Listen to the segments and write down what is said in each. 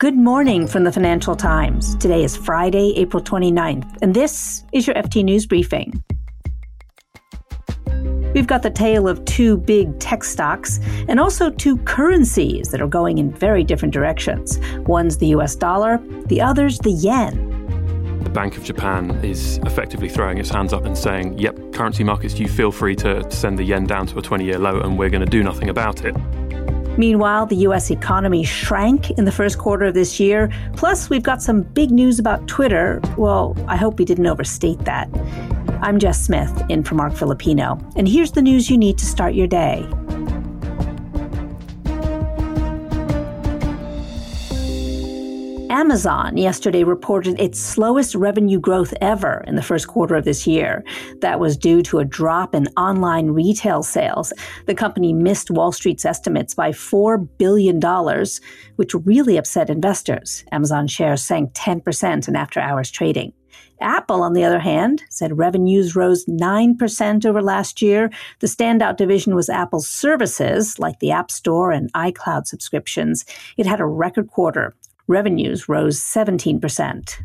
Good morning from the Financial Times. Today is Friday, April 29th, and this is your FT News Briefing. We've got the tale of two big tech stocks and also two currencies that are going in very different directions. One's the US dollar, the other's the yen. The Bank of Japan is effectively throwing its hands up and saying, yep, currency markets, you feel free to send the yen down to a 20 year low and we're going to do nothing about it. Meanwhile, the U.S. economy shrank in the first quarter of this year. Plus, we've got some big news about Twitter. Well, I hope we didn't overstate that. I'm Jess Smith, in for Marc Filippone, and here's the news you need to start your day. Amazon yesterday reported its slowest revenue growth ever in the first quarter of this year. That was due to a drop in online retail sales. The company missed Wall Street's estimates by $4 billion, which really upset investors. Amazon shares sank 10% in after hours trading. Apple, on the other hand, said revenues rose 9% over last year. The standout division was Apple's services, like the App Store and iCloud subscriptions. It had a record quarter, Revenues rose 17%.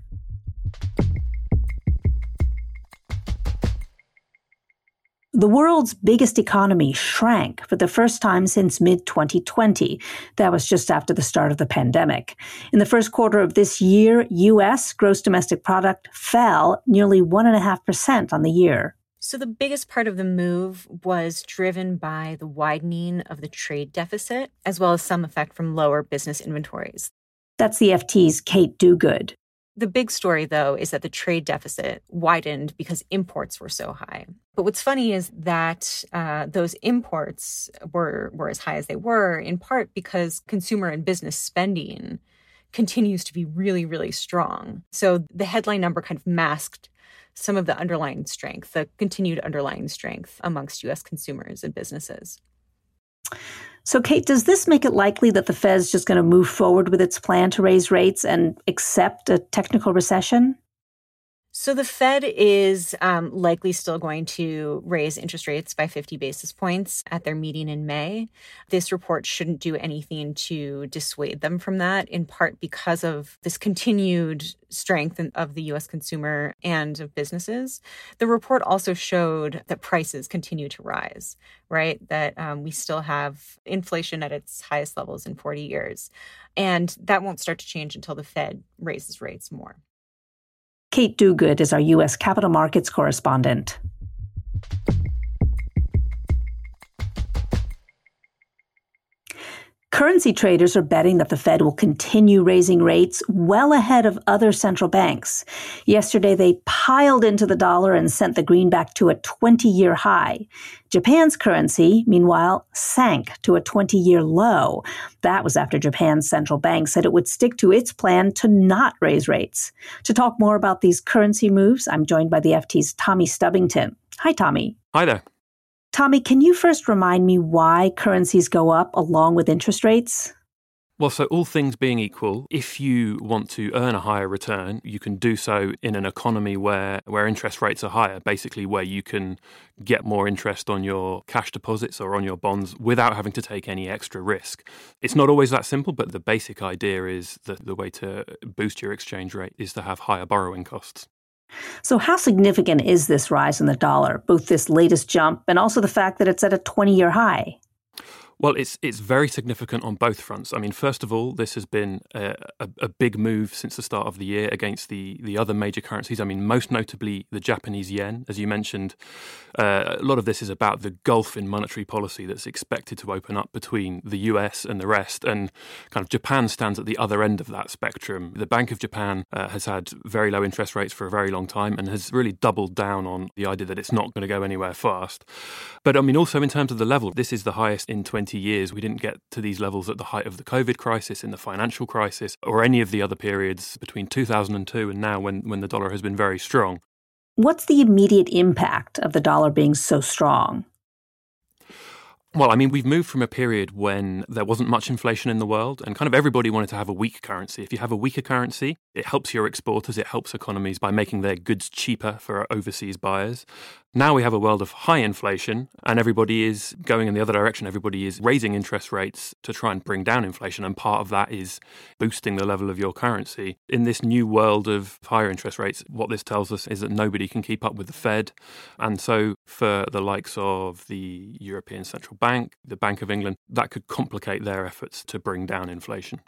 The world's biggest economy shrank for the first time since mid 2020. That was just after the start of the pandemic. In the first quarter of this year, U.S. gross domestic product fell nearly 1.5% on the year. So, the biggest part of the move was driven by the widening of the trade deficit, as well as some effect from lower business inventories. That's the FT's Kate Duguid. The big story, though, is that the trade deficit widened because imports were so high. But what's funny is that uh, those imports were, were as high as they were, in part because consumer and business spending continues to be really, really strong. So the headline number kind of masked some of the underlying strength, the continued underlying strength amongst US consumers and businesses. So, Kate, does this make it likely that the Fed's just going to move forward with its plan to raise rates and accept a technical recession? So the Fed is um, likely still going to raise interest rates by 50 basis points at their meeting in May. This report shouldn't do anything to dissuade them from that, in part because of this continued strength of the US consumer and of businesses. The report also showed that prices continue to rise, right? That um, we still have inflation at its highest levels in 40 years. And that won't start to change until the Fed raises rates more. Kate Duguid is our U.S. capital markets correspondent. Currency traders are betting that the Fed will continue raising rates well ahead of other central banks. Yesterday, they piled into the dollar and sent the greenback to a 20 year high. Japan's currency, meanwhile, sank to a 20 year low. That was after Japan's central bank said it would stick to its plan to not raise rates. To talk more about these currency moves, I'm joined by the FT's Tommy Stubbington. Hi, Tommy. Hi there. Tommy, can you first remind me why currencies go up along with interest rates? Well, so all things being equal, if you want to earn a higher return, you can do so in an economy where, where interest rates are higher, basically where you can get more interest on your cash deposits or on your bonds without having to take any extra risk. It's not always that simple, but the basic idea is that the way to boost your exchange rate is to have higher borrowing costs. So, how significant is this rise in the dollar, both this latest jump and also the fact that it's at a 20 year high? Well, it's it's very significant on both fronts. I mean, first of all, this has been a, a, a, big move since the start of the year against the the other major currencies. I mean, most notably the Japanese yen, as you mentioned. Uh, a lot of this is about the gulf in monetary policy that's expected to open up between the U.S. and the rest, and kind of Japan stands at the other end of that spectrum. The Bank of Japan uh, has had very low interest rates for a very long time and has really doubled down on the idea that it's not going to go anywhere fast. But I mean, also in terms of the level, this is the highest in 20 20 years. We didn't get to these levels at the height of the COVID crisis, in the financial crisis, or any of the other periods between 2002 and now when, when the dollar has been very strong. What's the immediate impact of the dollar being so strong? Well, I mean, we've moved from a period when there wasn't much inflation in the world and kind of everybody wanted to have a weak currency. If you have a weaker currency, it helps your exporters, it helps economies by making their goods cheaper for overseas buyers. Now we have a world of high inflation and everybody is going in the other direction. Everybody is raising interest rates to try and bring down inflation. And part of that is boosting the level of your currency. In this new world of higher interest rates, what this tells us is that nobody can keep up with the Fed. And so, for the likes of the European Central Bank, the Bank of England, that could complicate their efforts to bring down inflation.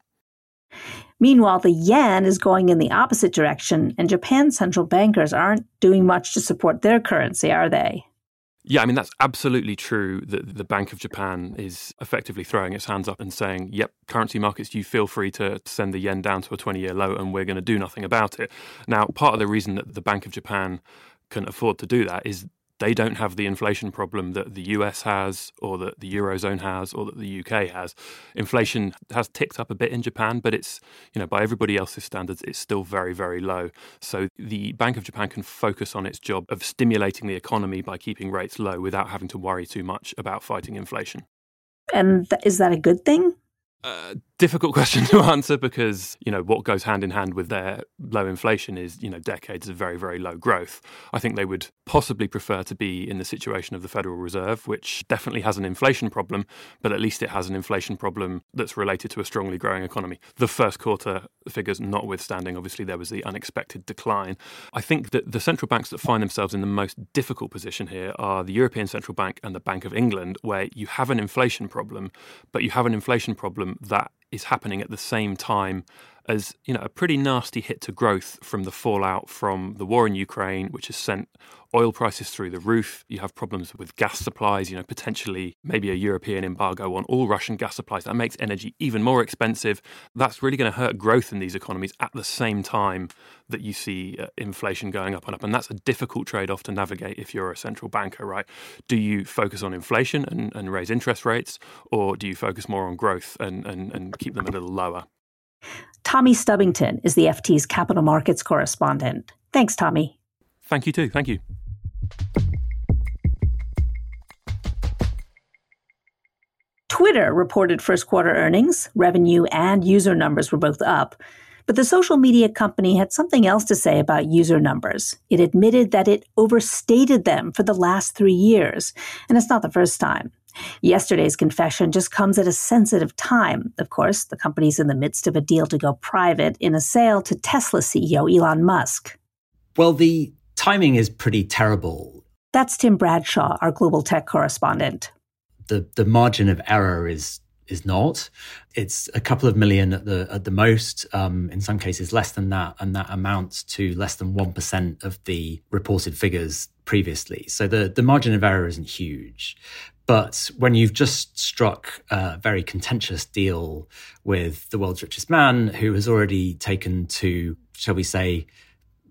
Meanwhile, the yen is going in the opposite direction, and Japan's central bankers aren't doing much to support their currency, are they? Yeah, I mean, that's absolutely true that the Bank of Japan is effectively throwing its hands up and saying, yep, currency markets, you feel free to send the yen down to a 20 year low and we're going to do nothing about it. Now, part of the reason that the Bank of Japan can afford to do that is they don't have the inflation problem that the US has, or that the Eurozone has, or that the UK has. Inflation has ticked up a bit in Japan, but it's, you know, by everybody else's standards, it's still very, very low. So the Bank of Japan can focus on its job of stimulating the economy by keeping rates low without having to worry too much about fighting inflation. And th- is that a good thing? Uh, difficult question to answer because you know what goes hand in hand with their low inflation is you know decades of very very low growth. I think they would possibly prefer to be in the situation of the Federal Reserve, which definitely has an inflation problem, but at least it has an inflation problem that's related to a strongly growing economy. The first quarter figures notwithstanding, obviously there was the unexpected decline. I think that the central banks that find themselves in the most difficult position here are the European Central Bank and the Bank of England, where you have an inflation problem, but you have an inflation problem that is happening at the same time as you know a pretty nasty hit to growth from the fallout from the war in Ukraine, which has sent oil prices through the roof. You have problems with gas supplies. You know, potentially maybe a European embargo on all Russian gas supplies that makes energy even more expensive. That's really going to hurt growth in these economies at the same time that you see uh, inflation going up and up, and that's a difficult trade-off to navigate if you're a central banker, right? Do you focus on inflation and, and raise interest rates, or do you focus more on growth and, and, and keep them a little lower? Tommy Stubbington is the FT's capital markets correspondent. Thanks, Tommy. Thank you, too. Thank you. Twitter reported first quarter earnings, revenue, and user numbers were both up. But the social media company had something else to say about user numbers. It admitted that it overstated them for the last three years, and it's not the first time. Yesterday's confession just comes at a sensitive time. Of course, the company's in the midst of a deal to go private in a sale to Tesla CEO Elon Musk. Well, the timing is pretty terrible. That's Tim Bradshaw, our global tech correspondent. The the margin of error is is not. It's a couple of million at the at the most. Um, in some cases, less than that, and that amounts to less than one percent of the reported figures previously. So the the margin of error isn't huge. But when you've just struck a very contentious deal with the world's richest man, who has already taken to, shall we say,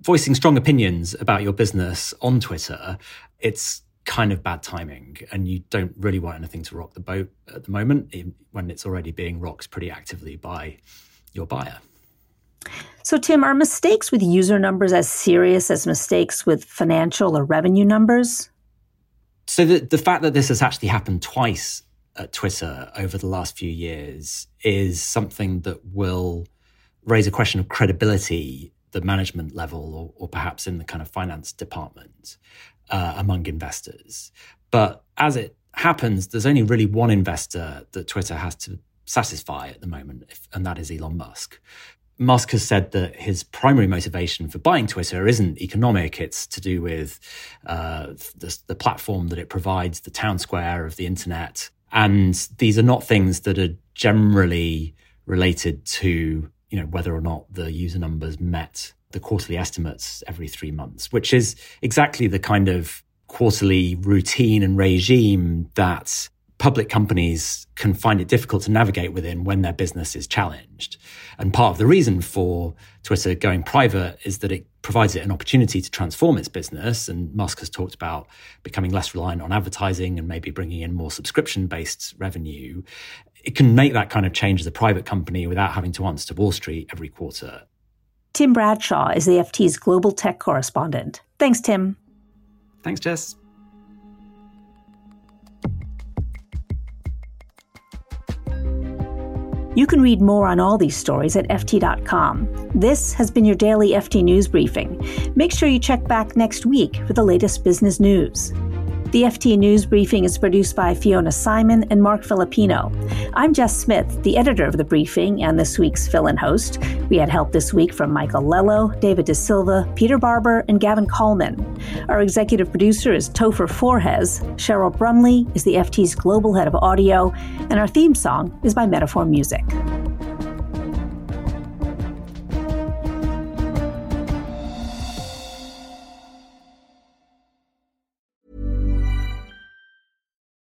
voicing strong opinions about your business on Twitter, it's kind of bad timing. And you don't really want anything to rock the boat at the moment when it's already being rocked pretty actively by your buyer. So, Tim, are mistakes with user numbers as serious as mistakes with financial or revenue numbers? So the the fact that this has actually happened twice at Twitter over the last few years is something that will raise a question of credibility, the management level, or, or perhaps in the kind of finance department uh, among investors. But as it happens, there's only really one investor that Twitter has to satisfy at the moment, and that is Elon Musk. Musk has said that his primary motivation for buying Twitter isn't economic. It's to do with uh, the, the, platform that it provides, the town square of the internet. And these are not things that are generally related to, you know, whether or not the user numbers met the quarterly estimates every three months, which is exactly the kind of quarterly routine and regime that public companies can find it difficult to navigate within when their business is challenged. And part of the reason for Twitter going private is that it provides it an opportunity to transform its business. And Musk has talked about becoming less reliant on advertising and maybe bringing in more subscription based revenue. It can make that kind of change as a private company without having to answer to Wall Street every quarter. Tim Bradshaw is the FT's global tech correspondent. Thanks, Tim. Thanks, Jess. You can read more on all these stories at FT.com. This has been your daily FT News Briefing. Make sure you check back next week for the latest business news. The FT News Briefing is produced by Fiona Symon and Mark Filippone. I'm Jess Smith, the editor of the briefing and this week's fill in host. We had help this week from Michael Lello, David De Silva, Peter Barber, and Gavin Kallmann. Our executive producer is Topher Forhecz. Cheryl Brumley is the FT's global head of audio, and our theme song is by Metaphor Music.